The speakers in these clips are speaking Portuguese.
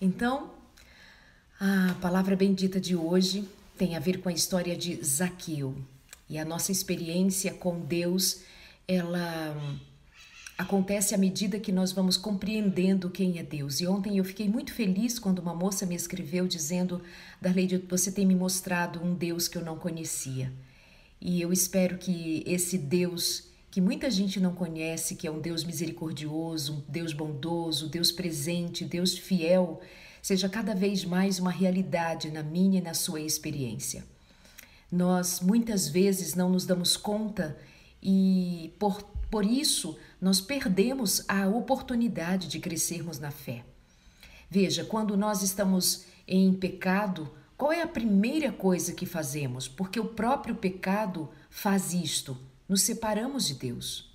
Então, a palavra bendita de hoje tem a ver com a história de Zaqueu. E a nossa experiência com Deus, ela acontece à medida que nós vamos compreendendo quem é Deus. E ontem eu fiquei muito feliz quando uma moça me escreveu dizendo: Darleide, você tem me mostrado um Deus que eu não conhecia. E eu espero que esse Deus que muita gente não conhece, que é um Deus misericordioso, um Deus bondoso, Deus presente, Deus fiel, seja cada vez mais uma realidade na minha e na sua experiência. Nós muitas vezes não nos damos conta e por, por isso nós perdemos a oportunidade de crescermos na fé. Veja, quando nós estamos em pecado, qual é a primeira coisa que fazemos? Porque o próprio pecado faz isto: nos separamos de Deus.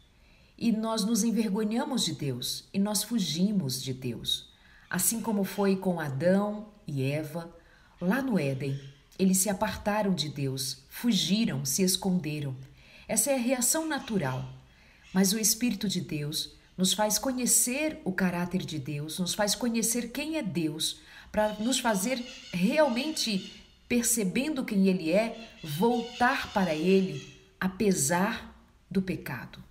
E nós nos envergonhamos de Deus e nós fugimos de Deus. Assim como foi com Adão e Eva, lá no Éden, eles se apartaram de Deus, fugiram, se esconderam. Essa é a reação natural. Mas o Espírito de Deus nos faz conhecer o caráter de Deus, nos faz conhecer quem é Deus, para nos fazer realmente, percebendo quem Ele é, voltar para Ele, apesar do pecado,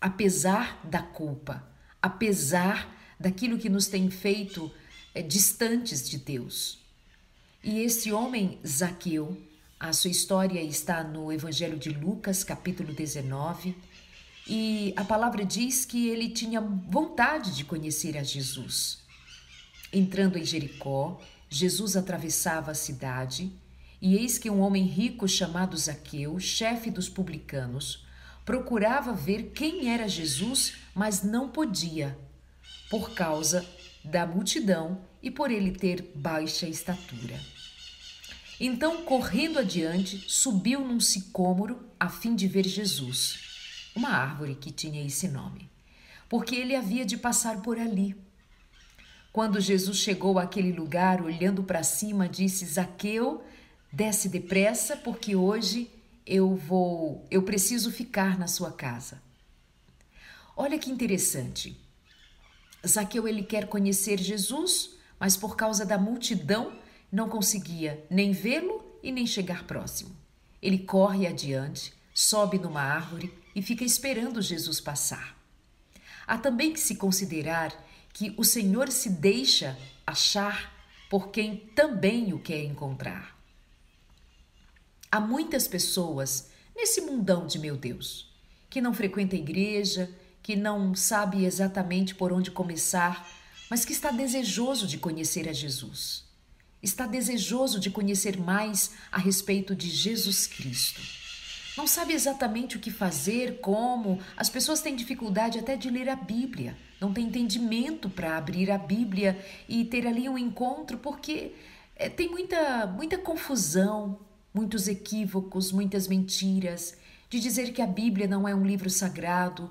apesar da culpa, apesar daquilo que nos tem feito é, distantes de Deus. E esse homem, Zaqueu, a sua história está no Evangelho de Lucas, capítulo 19, e a palavra diz que ele tinha vontade de conhecer a Jesus. Entrando em Jericó, Jesus atravessava a cidade, e eis que um homem rico chamado Zaqueu, chefe dos publicanos, procurava ver quem era Jesus, mas não podia, por causa da multidão e por ele ter baixa estatura. Então, correndo adiante, subiu num sicômoro a fim de ver Jesus, uma árvore que tinha esse nome, porque ele havia de passar por ali. Quando Jesus chegou àquele lugar, olhando para cima, disse: Zaqueu, desce depressa, porque hoje eu vou, eu preciso ficar na sua casa. Olha que interessante. Zaqueu ele quer conhecer Jesus, mas por causa da multidão não conseguia nem vê-lo e nem chegar próximo. Ele corre adiante, sobe numa árvore e fica esperando Jesus passar. Há também que se considerar que o Senhor se deixa achar por quem também o quer encontrar. Há muitas pessoas nesse mundão de meu Deus que não frequenta a igreja, que não sabe exatamente por onde começar, mas que está desejoso de conhecer a Jesus. Está desejoso de conhecer mais a respeito de Jesus Cristo. Não sabe exatamente o que fazer, como. As pessoas têm dificuldade até de ler a Bíblia, não têm entendimento para abrir a Bíblia e ter ali um encontro, porque é, tem muita, muita confusão, muitos equívocos, muitas mentiras, de dizer que a Bíblia não é um livro sagrado,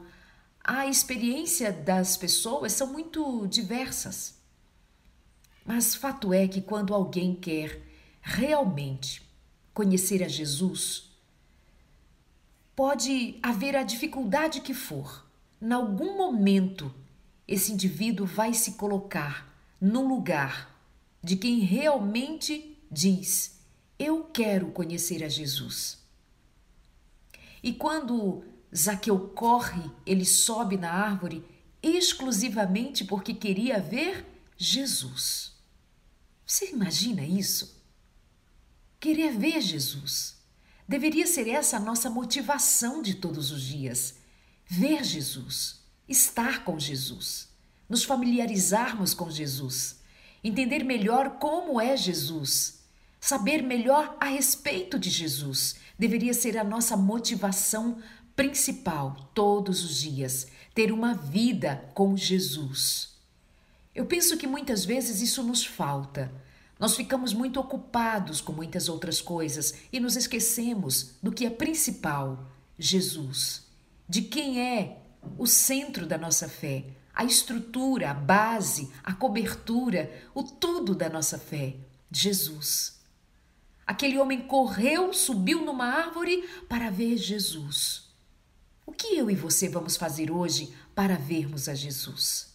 a experiência das pessoas são muito diversas. Mas fato é que quando alguém quer realmente conhecer a Jesus, pode haver a dificuldade que for, em algum momento esse indivíduo vai se colocar no lugar de quem realmente diz: Eu quero conhecer a Jesus. E quando Zaqueu corre, ele sobe na árvore exclusivamente porque queria ver Jesus. Você imagina isso? Querer ver Jesus. Deveria ser essa a nossa motivação de todos os dias. Ver Jesus, estar com Jesus, nos familiarizarmos com Jesus, entender melhor como é Jesus, saber melhor a respeito de Jesus. Deveria ser a nossa motivação principal todos os dias, ter uma vida com Jesus. Eu penso que muitas vezes isso nos falta. Nós ficamos muito ocupados com muitas outras coisas e nos esquecemos do que é principal: Jesus. De quem é o centro da nossa fé, a estrutura, a base, a cobertura, o tudo da nossa fé: Jesus. Aquele homem correu, subiu numa árvore para ver Jesus. O que eu e você vamos fazer hoje para vermos a Jesus?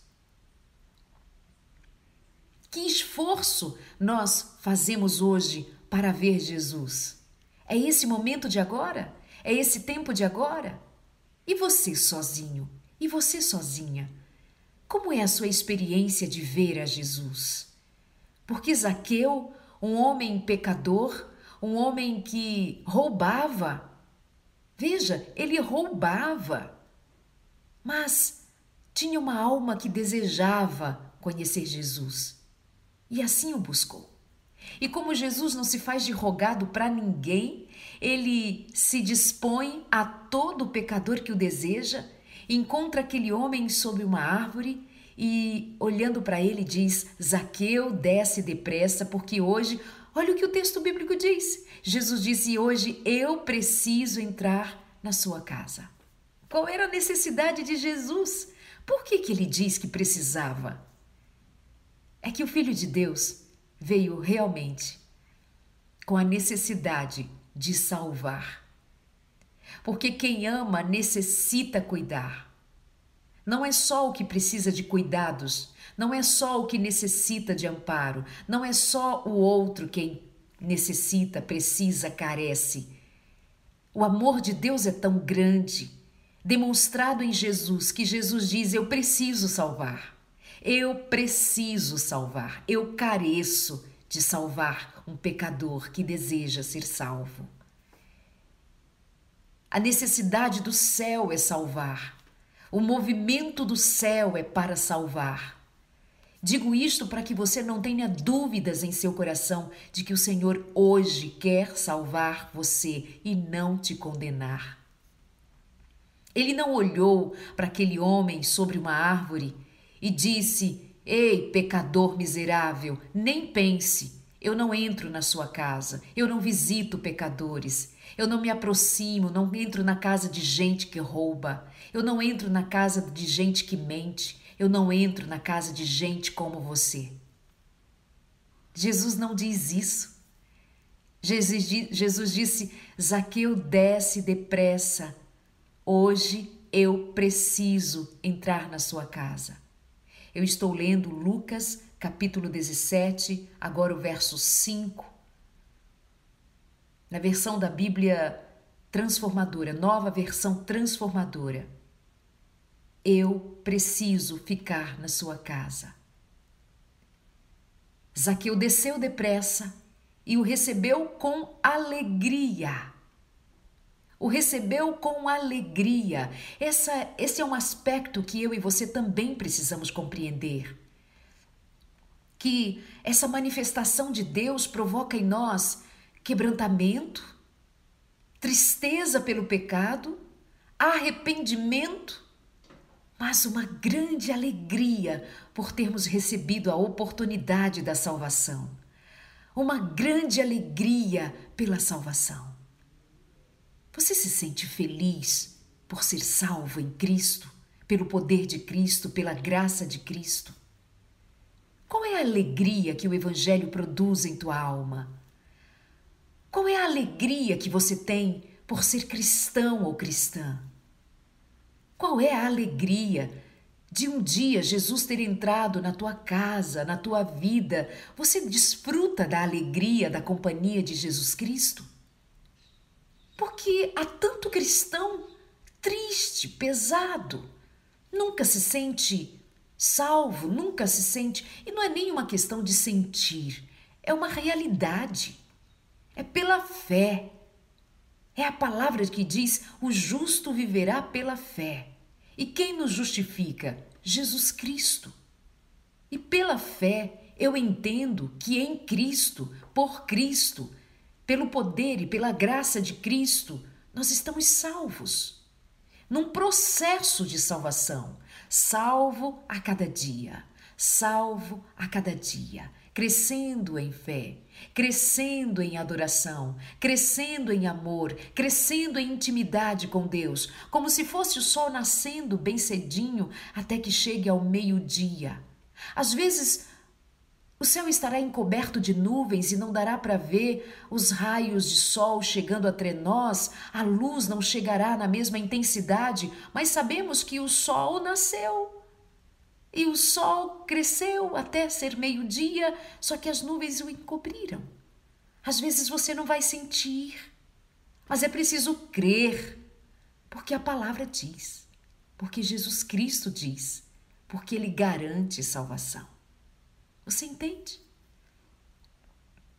Que esforço nós fazemos hoje para ver Jesus? É esse momento de agora? É esse tempo de agora? E você sozinho? E você sozinha? Como é a sua experiência de ver a Jesus? Porque Zaqueu, um homem pecador, um homem que roubava, veja, ele roubava, mas tinha uma alma que desejava conhecer Jesus e assim o buscou. E como Jesus não se faz de rogado para ninguém, ele se dispõe a todo pecador que o deseja, encontra aquele homem sob uma árvore e, olhando para ele, diz: Zaqueu, desce depressa, porque hoje, olha o que o texto bíblico diz. Jesus disse: Hoje eu preciso entrar na sua casa. Qual era a necessidade de Jesus? Por que, que ele diz que precisava? É que o Filho de Deus veio realmente com a necessidade de salvar. Porque quem ama necessita cuidar. Não é só o que precisa de cuidados, não é só o que necessita de amparo, não é só o outro quem necessita, precisa, carece. O amor de Deus é tão grande, demonstrado em Jesus, que Jesus diz: Eu preciso salvar. Eu preciso salvar, eu careço de salvar um pecador que deseja ser salvo. A necessidade do céu é salvar, o movimento do céu é para salvar. Digo isto para que você não tenha dúvidas em seu coração de que o Senhor hoje quer salvar você e não te condenar. Ele não olhou para aquele homem sobre uma árvore e disse: Ei, pecador miserável, nem pense. Eu não entro na sua casa, eu não visito pecadores, eu não me aproximo, não entro na casa de gente que rouba, eu não entro na casa de gente que mente, eu não entro na casa de gente como você. Jesus não diz isso. Jesus, disse: Zaqueu, desce depressa. Hoje eu preciso entrar na sua casa. Eu estou lendo Lucas, capítulo 17, agora o verso 5. Na versão da Bíblia transformadora, nova versão transformadora. Eu preciso ficar na sua casa. Zaqueu desceu depressa e o recebeu com alegria o recebeu com alegria. Essa, esse é um aspecto que eu e você também precisamos compreender. Que essa manifestação de Deus provoca em nós quebrantamento, tristeza pelo pecado, arrependimento, mas uma grande alegria por termos recebido a oportunidade da salvação. Uma grande alegria pela salvação. Você se sente feliz por ser salvo em Cristo, pelo poder de Cristo, pela graça de Cristo? Qual é a alegria que o Evangelho produz em tua alma? Qual é a alegria que você tem por ser cristão ou cristã? Qual é a alegria de um dia Jesus ter entrado na tua casa, na tua vida? Você desfruta da alegria da companhia de Jesus Cristo? Porque há tanto cristão triste, pesado, nunca se sente salvo, nunca se sente. E não é nem uma questão de sentir, é uma realidade. É pela fé. É a palavra que diz: o justo viverá pela fé. E quem nos justifica? Jesus Cristo. E pela fé eu entendo que em Cristo, por Cristo, pelo poder e pela graça de Cristo, nós estamos salvos. Num processo de salvação, salvo a cada dia, salvo a cada dia, crescendo em fé, crescendo em adoração, crescendo em amor, crescendo em intimidade com Deus, como se fosse o sol nascendo bem cedinho até que chegue ao meio-dia. Às vezes, o céu estará encoberto de nuvens e não dará para ver os raios de sol chegando até nós, a luz não chegará na mesma intensidade, mas sabemos que o sol nasceu. E o sol cresceu até ser meio-dia, só que as nuvens o encobriram. Às vezes você não vai sentir, mas é preciso crer, porque a palavra diz, porque Jesus Cristo diz, porque Ele garante salvação. Você entende?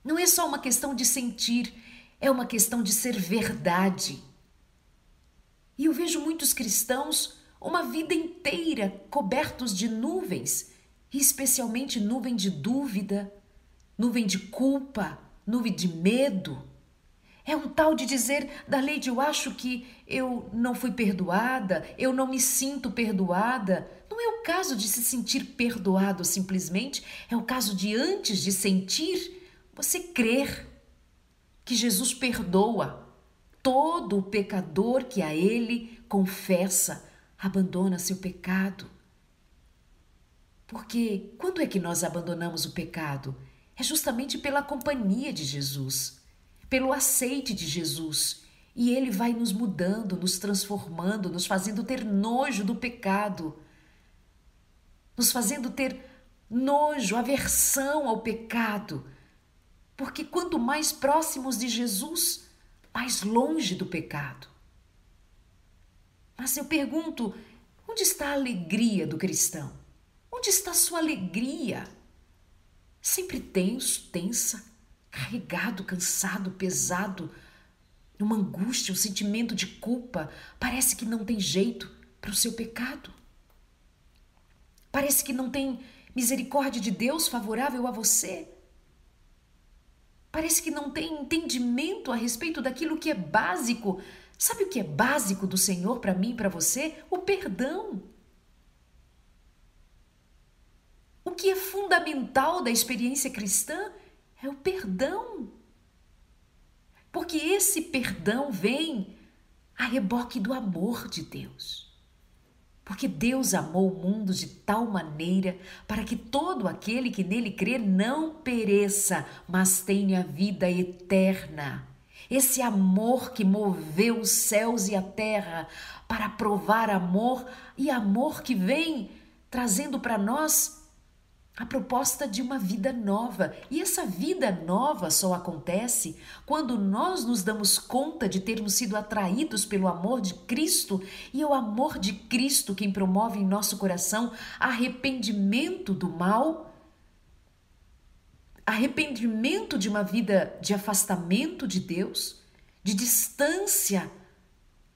Não é só uma questão de sentir, é uma questão de ser verdade. E eu vejo muitos cristãos uma vida inteira cobertos de nuvens, especialmente nuvem de dúvida, nuvem de culpa, nuvem de medo. É um tal de dizer da lei de eu acho que eu não fui perdoada, eu não me sinto perdoada. Não é o caso de se sentir perdoado simplesmente, é o caso de antes de sentir, você crer que Jesus perdoa todo o pecador que a ele confessa, abandona seu pecado. Porque quando é que nós abandonamos o pecado? É justamente pela companhia de Jesus, pelo aceite de Jesus. E ele vai nos mudando, nos transformando, nos fazendo ter nojo do pecado, nos fazendo ter nojo, aversão ao pecado. Porque quanto mais próximos de Jesus, mais longe do pecado. Mas eu pergunto: onde está a alegria do cristão? Onde está sua alegria? Sempre tenso, tensa, carregado, cansado, pesado, uma angústia, um sentimento de culpa. Parece que não tem jeito para o seu pecado. Parece que não tem misericórdia de Deus favorável a você. Parece que não tem entendimento a respeito daquilo que é básico Sabe o que é básico do Senhor para mim e para você? O perdão. O que é fundamental da experiência cristã é o perdão. Porque esse perdão vem a reboque do amor de Deus. Porque Deus amou o mundo de tal maneira para que todo aquele que nele crê não pereça, mas tenha vida eterna. Esse amor que moveu os céus e a terra para provar amor e amor que vem trazendo para nós a proposta de uma vida nova. E essa vida nova só acontece quando nós nos damos conta de termos sido atraídos pelo amor de Cristo e é o amor de Cristo quem promove em nosso coração arrependimento do mal arrependimento de uma vida de afastamento de Deus, de distância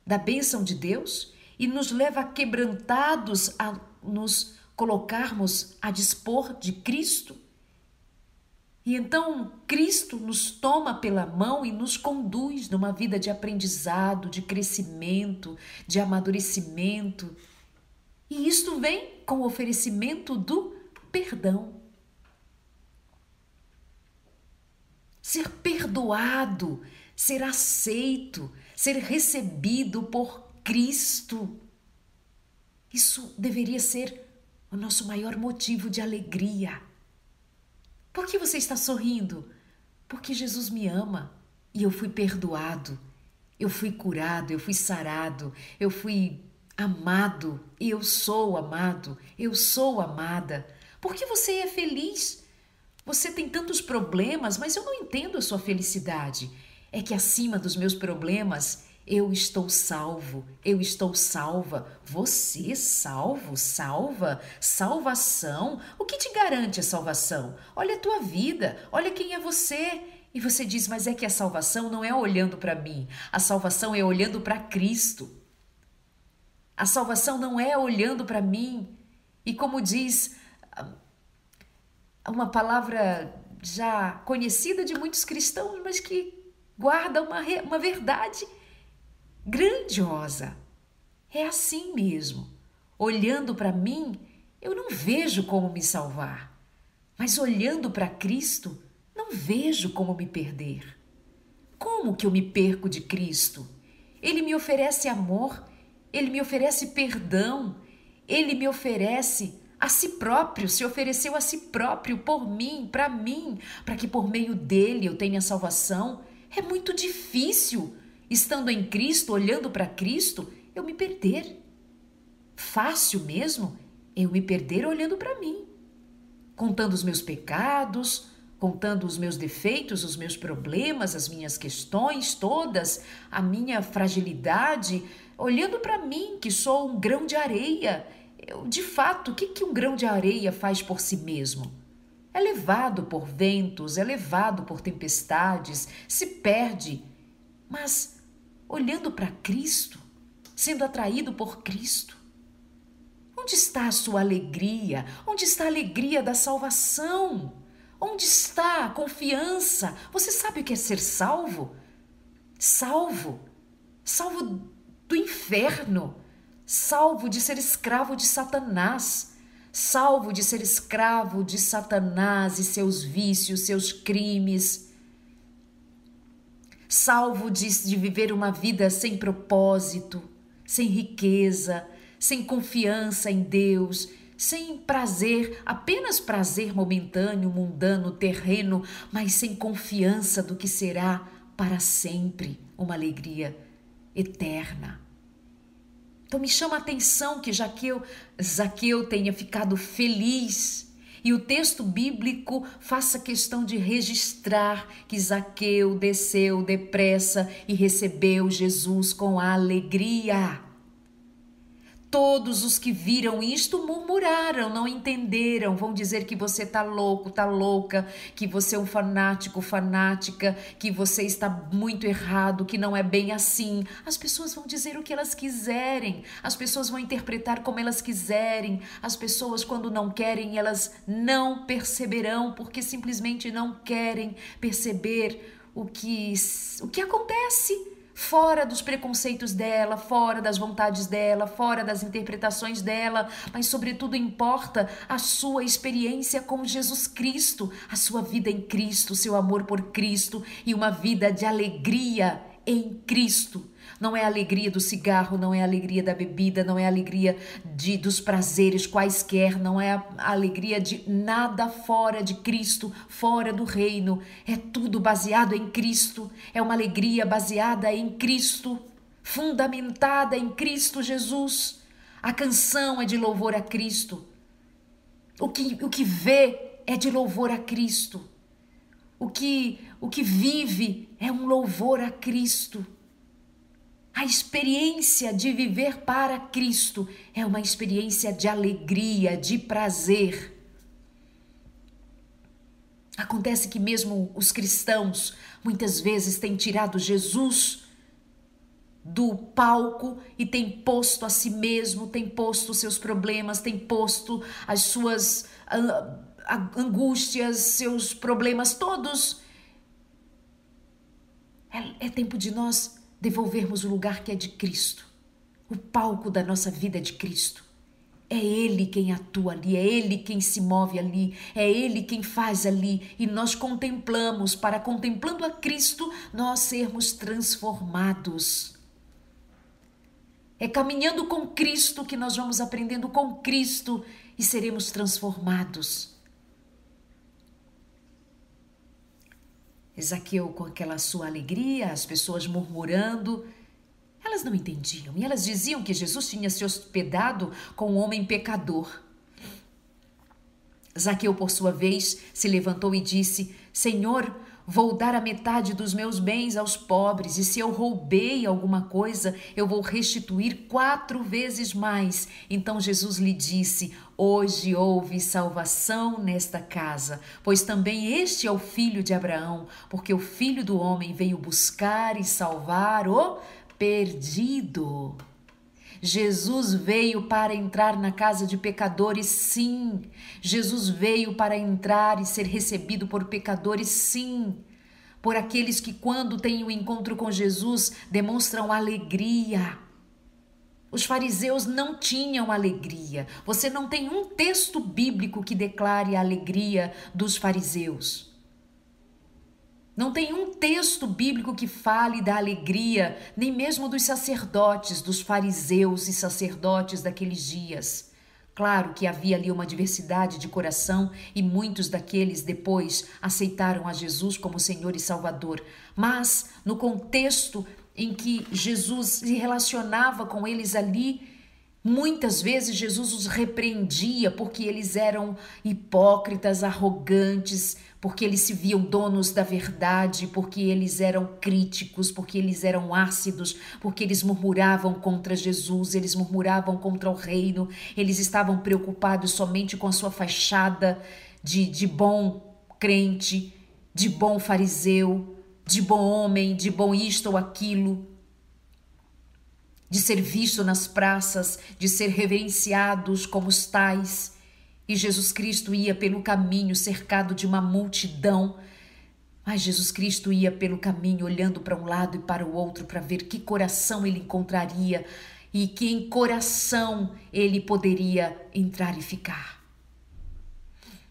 da bênção de Deus e nos leva quebrantados a nos colocarmos a dispor de Cristo. E então Cristo nos toma pela mão e nos conduz numa vida de aprendizado, de crescimento, de amadurecimento. E isto vem com o oferecimento do perdão. Ser perdoado, ser aceito, ser recebido por Cristo. Isso deveria ser o nosso maior motivo de alegria. Por que você está sorrindo? Porque Jesus me ama e eu fui perdoado, eu fui curado, eu fui sarado, eu fui amado, e eu sou amado, eu sou amada. Por que você é feliz? Você tem tantos problemas, mas eu não entendo a sua felicidade. É que acima dos meus problemas eu estou salvo, eu estou salva. Você salvo, salva, salvação. O que te garante a salvação? Olha a tua vida, olha quem é você. E você diz, mas é que a salvação não é olhando para mim, a salvação é olhando para Cristo. A salvação não é olhando para mim. E como diz uma palavra já conhecida de muitos cristãos, mas que guarda uma, uma verdade grandiosa. É assim mesmo. Olhando para mim, eu não vejo como me salvar, mas olhando para Cristo, não vejo como me perder. Como que eu me perco de Cristo? Ele me oferece amor, ele me oferece perdão, ele me oferece a si próprio, se ofereceu a si próprio por mim, para mim, para que por meio dele eu tenha salvação. É muito difícil, estando em Cristo, olhando para Cristo, eu me perder. Fácil mesmo eu me perder olhando para mim, contando os meus pecados, contando os meus defeitos, os meus problemas, as minhas questões todas, a minha fragilidade, olhando para mim, que sou um grão de areia. De fato, o que, que um grão de areia faz por si mesmo? É levado por ventos, é levado por tempestades, se perde. Mas olhando para Cristo, sendo atraído por Cristo, onde está a sua alegria? Onde está a alegria da salvação? Onde está a confiança? Você sabe o que é ser salvo? Salvo, salvo do inferno, salvo de ser escravo de Satanás, salvo de ser escravo de Satanás e seus vícios, seus crimes, salvo de, de viver uma vida sem propósito, sem riqueza, sem confiança em Deus, sem prazer, apenas prazer momentâneo, mundano, terreno, mas sem confiança do que será para sempre uma alegria eterna. Então me chama a atenção que Jaqueu, Zaqueu tenha ficado feliz e o texto bíblico faça questão de registrar que Zaqueu desceu depressa e recebeu Jesus com alegria. Todos os que viram isto murmuraram, não entenderam, vão dizer que você tá louco, tá louca, que você é um fanático, fanática, que você está muito errado, que não é bem assim. As pessoas vão dizer o que elas quiserem, as pessoas vão interpretar como elas quiserem. As pessoas, quando não querem, elas não perceberão, porque simplesmente não querem perceber o que, o que acontece fora dos preconceitos dela, fora das vontades dela, fora das interpretações dela, mas sobretudo importa a sua experiência com Jesus Cristo, a sua vida em Cristo, seu amor por Cristo e uma vida de alegria em Cristo. Não é a alegria do cigarro, não é a alegria da bebida, não é a alegria de dos prazeres quaisquer, não é a alegria de nada fora de Cristo, fora do reino. É tudo baseado em Cristo. É uma alegria baseada em Cristo, fundamentada em Cristo Jesus. A canção é de louvor a Cristo. O que, o que vê é de louvor a Cristo. O que, o que vive é um louvor a Cristo. A experiência de viver para Cristo é uma experiência de alegria, de prazer. Acontece que mesmo os cristãos muitas vezes têm tirado Jesus do palco e têm posto a si mesmo, têm posto os seus problemas, têm posto as suas angústias, seus problemas todos. É, é tempo de nós devolvermos o lugar que é de Cristo. O palco da nossa vida é de Cristo. É Ele quem atua ali, é Ele quem se move ali, é Ele quem faz ali, e nós contemplamos, para contemplando a Cristo, nós sermos transformados. É caminhando com Cristo que nós vamos aprendendo com Cristo e seremos transformados. Zaqueu com aquela sua alegria, as pessoas murmurando. Elas não entendiam e elas diziam que Jesus tinha se hospedado com um homem pecador. Zaqueu, por sua vez, se levantou e disse: Senhor, Vou dar a metade dos meus bens aos pobres, e se eu roubei alguma coisa, eu vou restituir quatro vezes mais. Então Jesus lhe disse: Hoje houve salvação nesta casa, pois também este é o filho de Abraão, porque o filho do homem veio buscar e salvar o perdido. Jesus veio para entrar na casa de pecadores, sim. Jesus veio para entrar e ser recebido por pecadores, sim. Por aqueles que, quando têm o um encontro com Jesus, demonstram alegria. Os fariseus não tinham alegria. Você não tem um texto bíblico que declare a alegria dos fariseus. Não tem um texto bíblico que fale da alegria, nem mesmo dos sacerdotes, dos fariseus e sacerdotes daqueles dias. Claro que havia ali uma diversidade de coração e muitos daqueles depois aceitaram a Jesus como Senhor e Salvador, mas no contexto em que Jesus se relacionava com eles ali, Muitas vezes Jesus os repreendia porque eles eram hipócritas, arrogantes, porque eles se viam donos da verdade, porque eles eram críticos, porque eles eram ácidos, porque eles murmuravam contra Jesus, eles murmuravam contra o reino, eles estavam preocupados somente com a sua fachada de, de bom crente, de bom fariseu, de bom homem, de bom isto ou aquilo de ser visto nas praças, de ser reverenciados como os tais. E Jesus Cristo ia pelo caminho cercado de uma multidão. Mas Jesus Cristo ia pelo caminho olhando para um lado e para o outro para ver que coração ele encontraria e que em coração ele poderia entrar e ficar.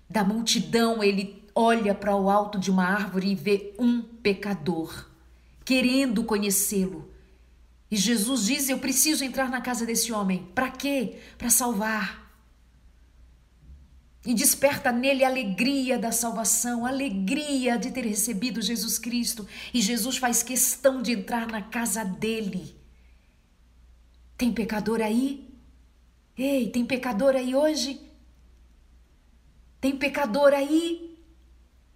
Da multidão ele olha para o alto de uma árvore e vê um pecador, querendo conhecê-lo e Jesus diz: Eu preciso entrar na casa desse homem. Para quê? Para salvar. E desperta nele a alegria da salvação, a alegria de ter recebido Jesus Cristo. E Jesus faz questão de entrar na casa dele. Tem pecador aí? Ei, tem pecador aí hoje? Tem pecador aí?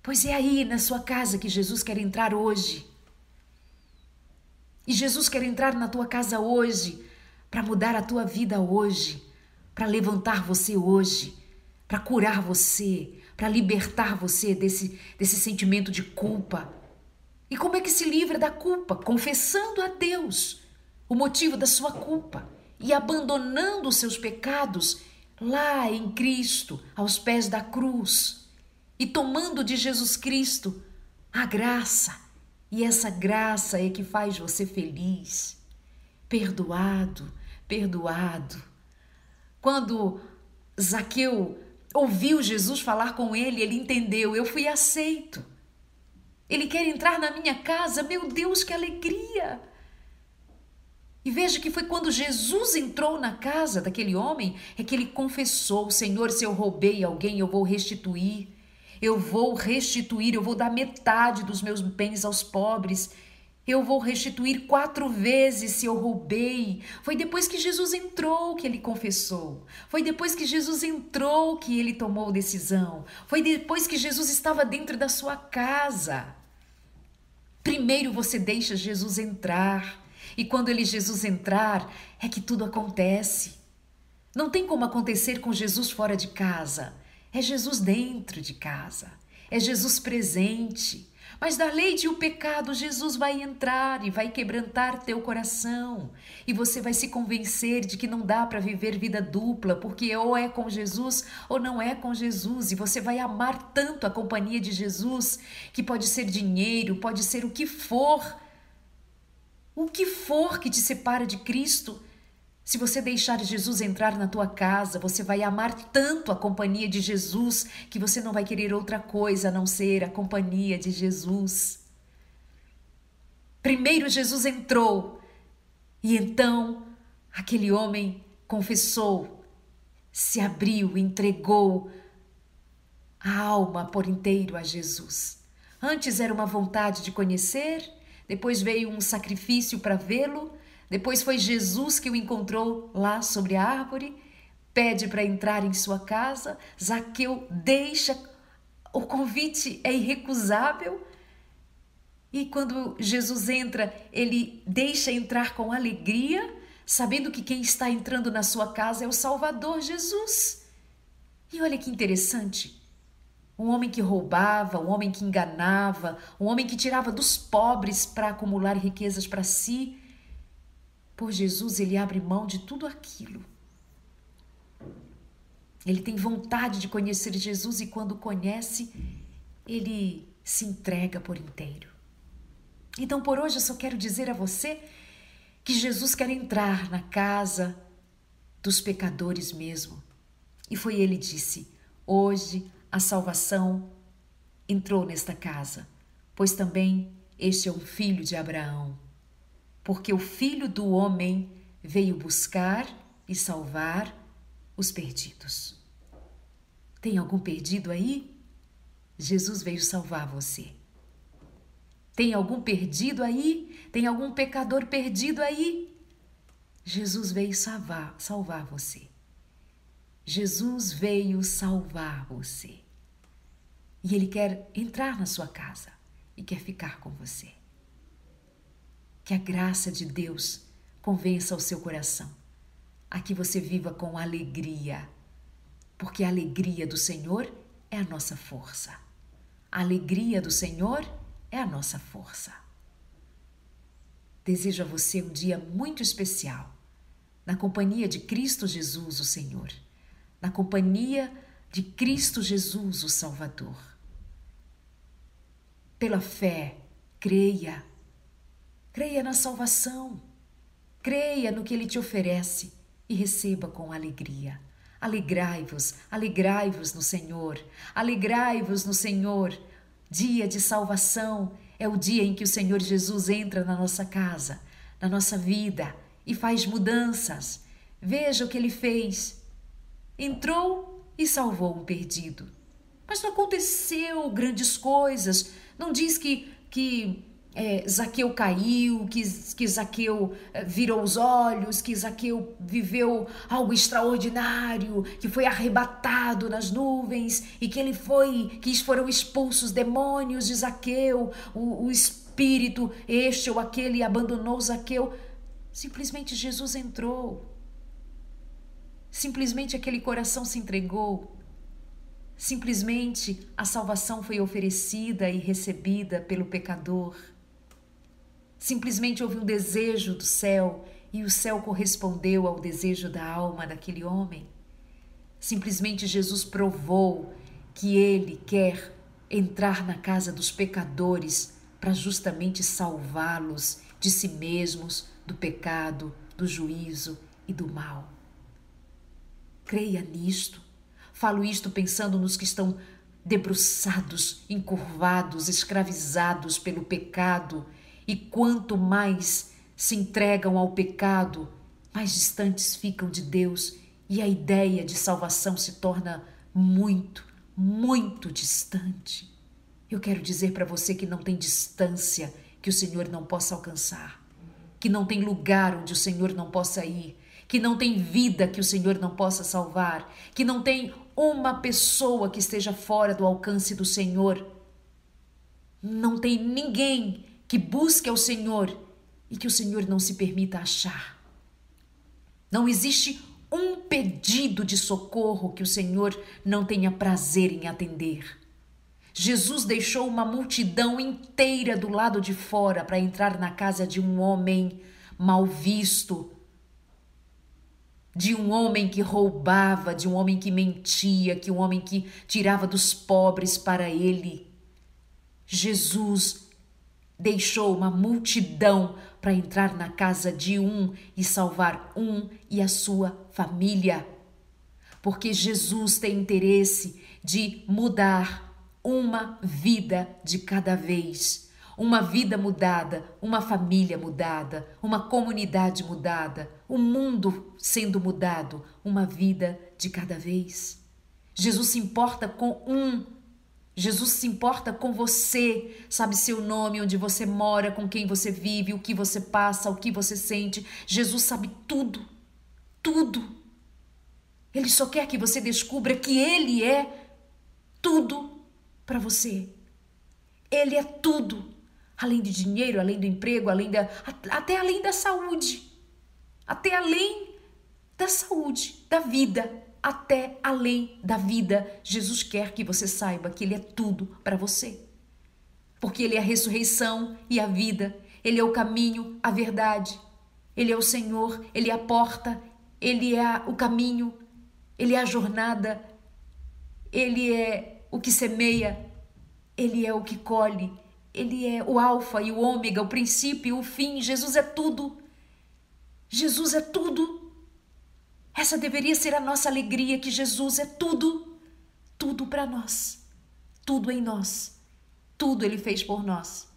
Pois é aí na sua casa que Jesus quer entrar hoje. E Jesus quer entrar na tua casa hoje, para mudar a tua vida hoje, para levantar você hoje, para curar você, para libertar você desse, desse sentimento de culpa. E como é que se livra da culpa? Confessando a Deus o motivo da sua culpa e abandonando os seus pecados lá em Cristo, aos pés da cruz, e tomando de Jesus Cristo a graça e essa graça é que faz você feliz, perdoado, perdoado. Quando Zaqueu ouviu Jesus falar com ele, ele entendeu: eu fui aceito. Ele quer entrar na minha casa, meu Deus, que alegria! E veja que foi quando Jesus entrou na casa daquele homem é que ele confessou: Senhor, se eu roubei alguém, eu vou restituir eu vou restituir, eu vou dar metade dos meus bens aos pobres. Eu vou restituir quatro vezes se eu roubei. Foi depois que Jesus entrou que ele confessou. Foi depois que Jesus entrou que ele tomou decisão. Foi depois que Jesus estava dentro da sua casa. Primeiro você deixa Jesus entrar. E quando ele Jesus entrar, é que tudo acontece. Não tem como acontecer com Jesus fora de casa. É Jesus dentro de casa, é Jesus presente. Mas da lei de o pecado, Jesus vai entrar e vai quebrantar teu coração. E você vai se convencer de que não dá para viver vida dupla, porque ou é com Jesus ou não é com Jesus. E você vai amar tanto a companhia de Jesus, que pode ser dinheiro, pode ser o que for. O que for que te separa de Cristo, se você deixar Jesus entrar na tua casa, você vai amar tanto a companhia de Jesus que você não vai querer outra coisa a não ser a companhia de Jesus. Primeiro Jesus entrou e então aquele homem confessou, se abriu, entregou a alma por inteiro a Jesus. Antes era uma vontade de conhecer, depois veio um sacrifício para vê-lo depois foi Jesus que o encontrou lá sobre a árvore, pede para entrar em sua casa. Zaqueu deixa, o convite é irrecusável. E quando Jesus entra, ele deixa entrar com alegria, sabendo que quem está entrando na sua casa é o Salvador Jesus. E olha que interessante. Um homem que roubava, um homem que enganava, um homem que tirava dos pobres para acumular riquezas para si, por Jesus, ele abre mão de tudo aquilo. Ele tem vontade de conhecer Jesus e quando conhece, ele se entrega por inteiro. Então, por hoje, eu só quero dizer a você que Jesus quer entrar na casa dos pecadores mesmo. E foi ele disse: Hoje a salvação entrou nesta casa, pois também este é um filho de Abraão porque o Filho do Homem veio buscar e salvar os perdidos. Tem algum perdido aí? Jesus veio salvar você. Tem algum perdido aí? Tem algum pecador perdido aí? Jesus veio salvar, salvar você. Jesus veio salvar você. E Ele quer entrar na sua casa e quer ficar com você. Que a graça de Deus convença o seu coração a que você viva com alegria, porque a alegria do Senhor é a nossa força. A alegria do Senhor é a nossa força. Desejo a você um dia muito especial, na companhia de Cristo Jesus, o Senhor, na companhia de Cristo Jesus, o Salvador. Pela fé, creia, creia na salvação, creia no que Ele te oferece e receba com alegria. Alegrai-vos, alegrai-vos no Senhor, alegrai-vos no Senhor. Dia de salvação é o dia em que o Senhor Jesus entra na nossa casa, na nossa vida e faz mudanças. Veja o que ele fez. Entrou e salvou um perdido. Mas não aconteceu grandes coisas. Não diz que, que é, Zaqueu caiu, que, que Zaqueu é, virou os olhos, que Zaqueu viveu algo extraordinário, que foi arrebatado nas nuvens e que ele foi, que foram expulsos demônios de Zaqueu, o, o espírito, este ou aquele abandonou Zaqueu. Simplesmente Jesus entrou. Simplesmente aquele coração se entregou. Simplesmente a salvação foi oferecida e recebida pelo pecador. Simplesmente houve um desejo do céu e o céu correspondeu ao desejo da alma daquele homem. Simplesmente Jesus provou que ele quer entrar na casa dos pecadores para justamente salvá-los de si mesmos, do pecado, do juízo e do mal. Creia nisto. Falo isto pensando nos que estão debruçados, encurvados, escravizados pelo pecado e quanto mais se entregam ao pecado, mais distantes ficam de Deus e a ideia de salvação se torna muito, muito distante. Eu quero dizer para você que não tem distância que o Senhor não possa alcançar, que não tem lugar onde o Senhor não possa ir, que não tem vida que o Senhor não possa salvar, que não tem uma pessoa que esteja fora do alcance do Senhor. Não tem ninguém que busque ao Senhor e que o Senhor não se permita achar. Não existe um pedido de socorro que o Senhor não tenha prazer em atender. Jesus deixou uma multidão inteira do lado de fora para entrar na casa de um homem mal visto, de um homem que roubava, de um homem que mentia, que um homem que tirava dos pobres para ele. Jesus deixou uma multidão para entrar na casa de um e salvar um e a sua família. Porque Jesus tem interesse de mudar uma vida de cada vez. Uma vida mudada, uma família mudada, uma comunidade mudada, o um mundo sendo mudado, uma vida de cada vez. Jesus se importa com um Jesus se importa com você, sabe seu nome, onde você mora, com quem você vive, o que você passa, o que você sente. Jesus sabe tudo, tudo. Ele só quer que você descubra que Ele é tudo para você. Ele é tudo, além de dinheiro, além do emprego, além da, até além da saúde, até além da saúde, da vida até além da vida. Jesus quer que você saiba que Ele é tudo para você. Porque Ele é a ressurreição e a vida, Ele é o caminho, a verdade, Ele é o Senhor, Ele é a porta, Ele é o caminho, Ele é a jornada, Ele é o que semeia, Ele é o que colhe, Ele é o Alfa e o Ômega, o princípio e o fim. Jesus é tudo. Jesus é tudo. Essa deveria ser a nossa alegria que Jesus é tudo, tudo para nós, tudo em nós, tudo Ele fez por nós.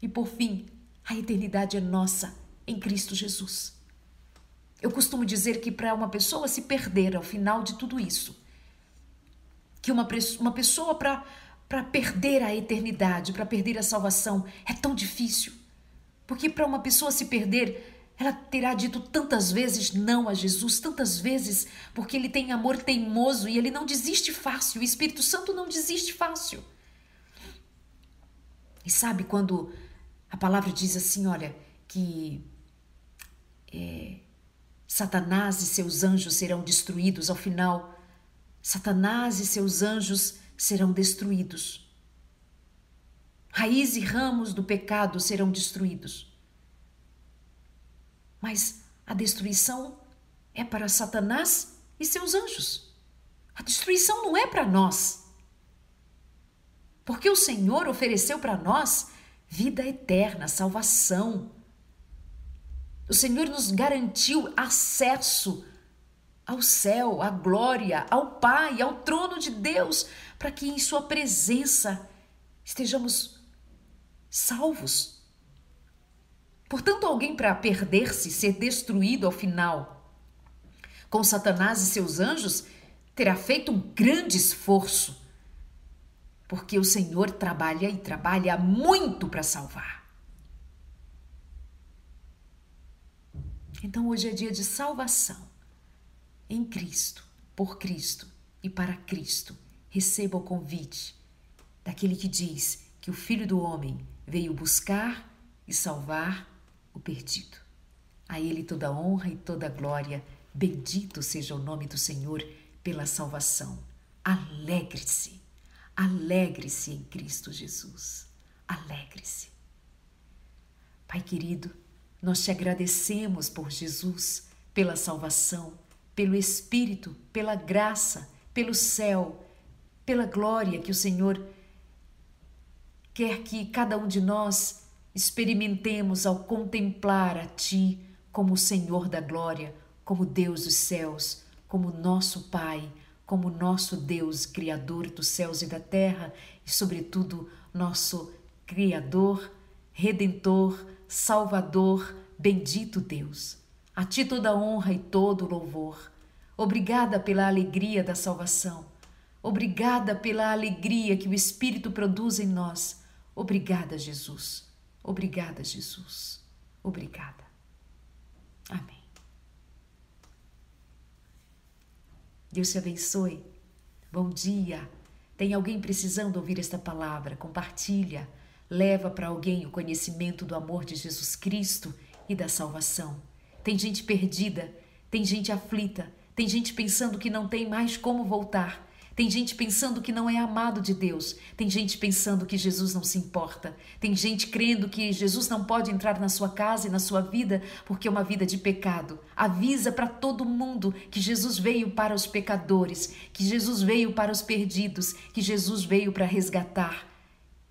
E por fim, a eternidade é nossa em Cristo Jesus. Eu costumo dizer que para uma pessoa se perder ao final de tudo isso, que uma, uma pessoa para perder a eternidade, para perder a salvação, é tão difícil. Porque para uma pessoa se perder ela terá dito tantas vezes não a Jesus, tantas vezes, porque ele tem amor teimoso e ele não desiste fácil. O Espírito Santo não desiste fácil. E sabe quando a palavra diz assim, olha, que é, Satanás e seus anjos serão destruídos ao final. Satanás e seus anjos serão destruídos. Raiz e ramos do pecado serão destruídos. Mas a destruição é para Satanás e seus anjos. A destruição não é para nós. Porque o Senhor ofereceu para nós vida eterna, salvação. O Senhor nos garantiu acesso ao céu, à glória, ao Pai, ao trono de Deus, para que em Sua presença estejamos salvos. Portanto, alguém para perder-se, ser destruído ao final, com Satanás e seus anjos, terá feito um grande esforço porque o Senhor trabalha e trabalha muito para salvar. Então hoje é dia de salvação em Cristo, por Cristo e para Cristo. Receba o convite daquele que diz que o Filho do Homem veio buscar e salvar o perdido. A Ele toda honra e toda glória. Bendito seja o nome do Senhor pela salvação. Alegre-se Alegre-se em Cristo Jesus. Alegre-se. Pai querido, nós te agradecemos por Jesus, pela salvação, pelo Espírito, pela graça, pelo céu, pela glória que o Senhor quer que cada um de nós experimentemos ao contemplar a Ti como o Senhor da glória, como Deus dos céus, como nosso Pai como nosso Deus, Criador dos céus e da terra, e, sobretudo, nosso Criador, Redentor, Salvador, bendito Deus. A Ti toda honra e todo louvor. Obrigada pela alegria da salvação. Obrigada pela alegria que o Espírito produz em nós. Obrigada, Jesus. Obrigada, Jesus. Obrigada. Amém. Deus te abençoe. Bom dia. Tem alguém precisando ouvir esta palavra? Compartilha. Leva para alguém o conhecimento do amor de Jesus Cristo e da salvação. Tem gente perdida, tem gente aflita, tem gente pensando que não tem mais como voltar. Tem gente pensando que não é amado de Deus. Tem gente pensando que Jesus não se importa. Tem gente crendo que Jesus não pode entrar na sua casa e na sua vida porque é uma vida de pecado. Avisa para todo mundo que Jesus veio para os pecadores, que Jesus veio para os perdidos, que Jesus veio para resgatar.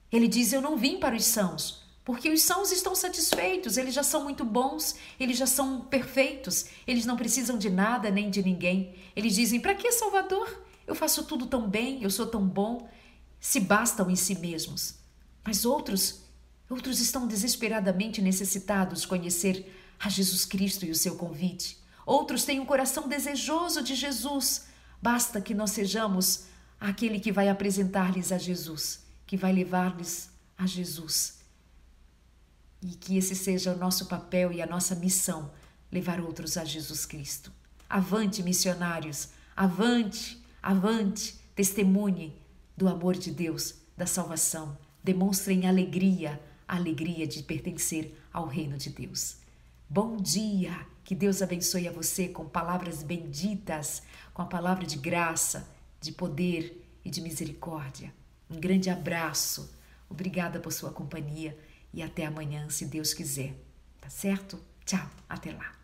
Ele diz: Eu não vim para os sãos, porque os sãos estão satisfeitos, eles já são muito bons, eles já são perfeitos, eles não precisam de nada nem de ninguém. Eles dizem: Para que Salvador? Eu faço tudo tão bem, eu sou tão bom, se bastam em si mesmos. Mas outros, outros estão desesperadamente necessitados de conhecer a Jesus Cristo e o seu convite. Outros têm um coração desejoso de Jesus. Basta que nós sejamos aquele que vai apresentar-lhes a Jesus, que vai levar-lhes a Jesus. E que esse seja o nosso papel e a nossa missão, levar outros a Jesus Cristo. Avante, missionários, avante, Avante, testemunhe do amor de Deus, da salvação. Demonstrem alegria, a alegria de pertencer ao reino de Deus. Bom dia! Que Deus abençoe a você com palavras benditas, com a palavra de graça, de poder e de misericórdia. Um grande abraço. Obrigada por sua companhia e até amanhã, se Deus quiser. Tá certo? Tchau, até lá.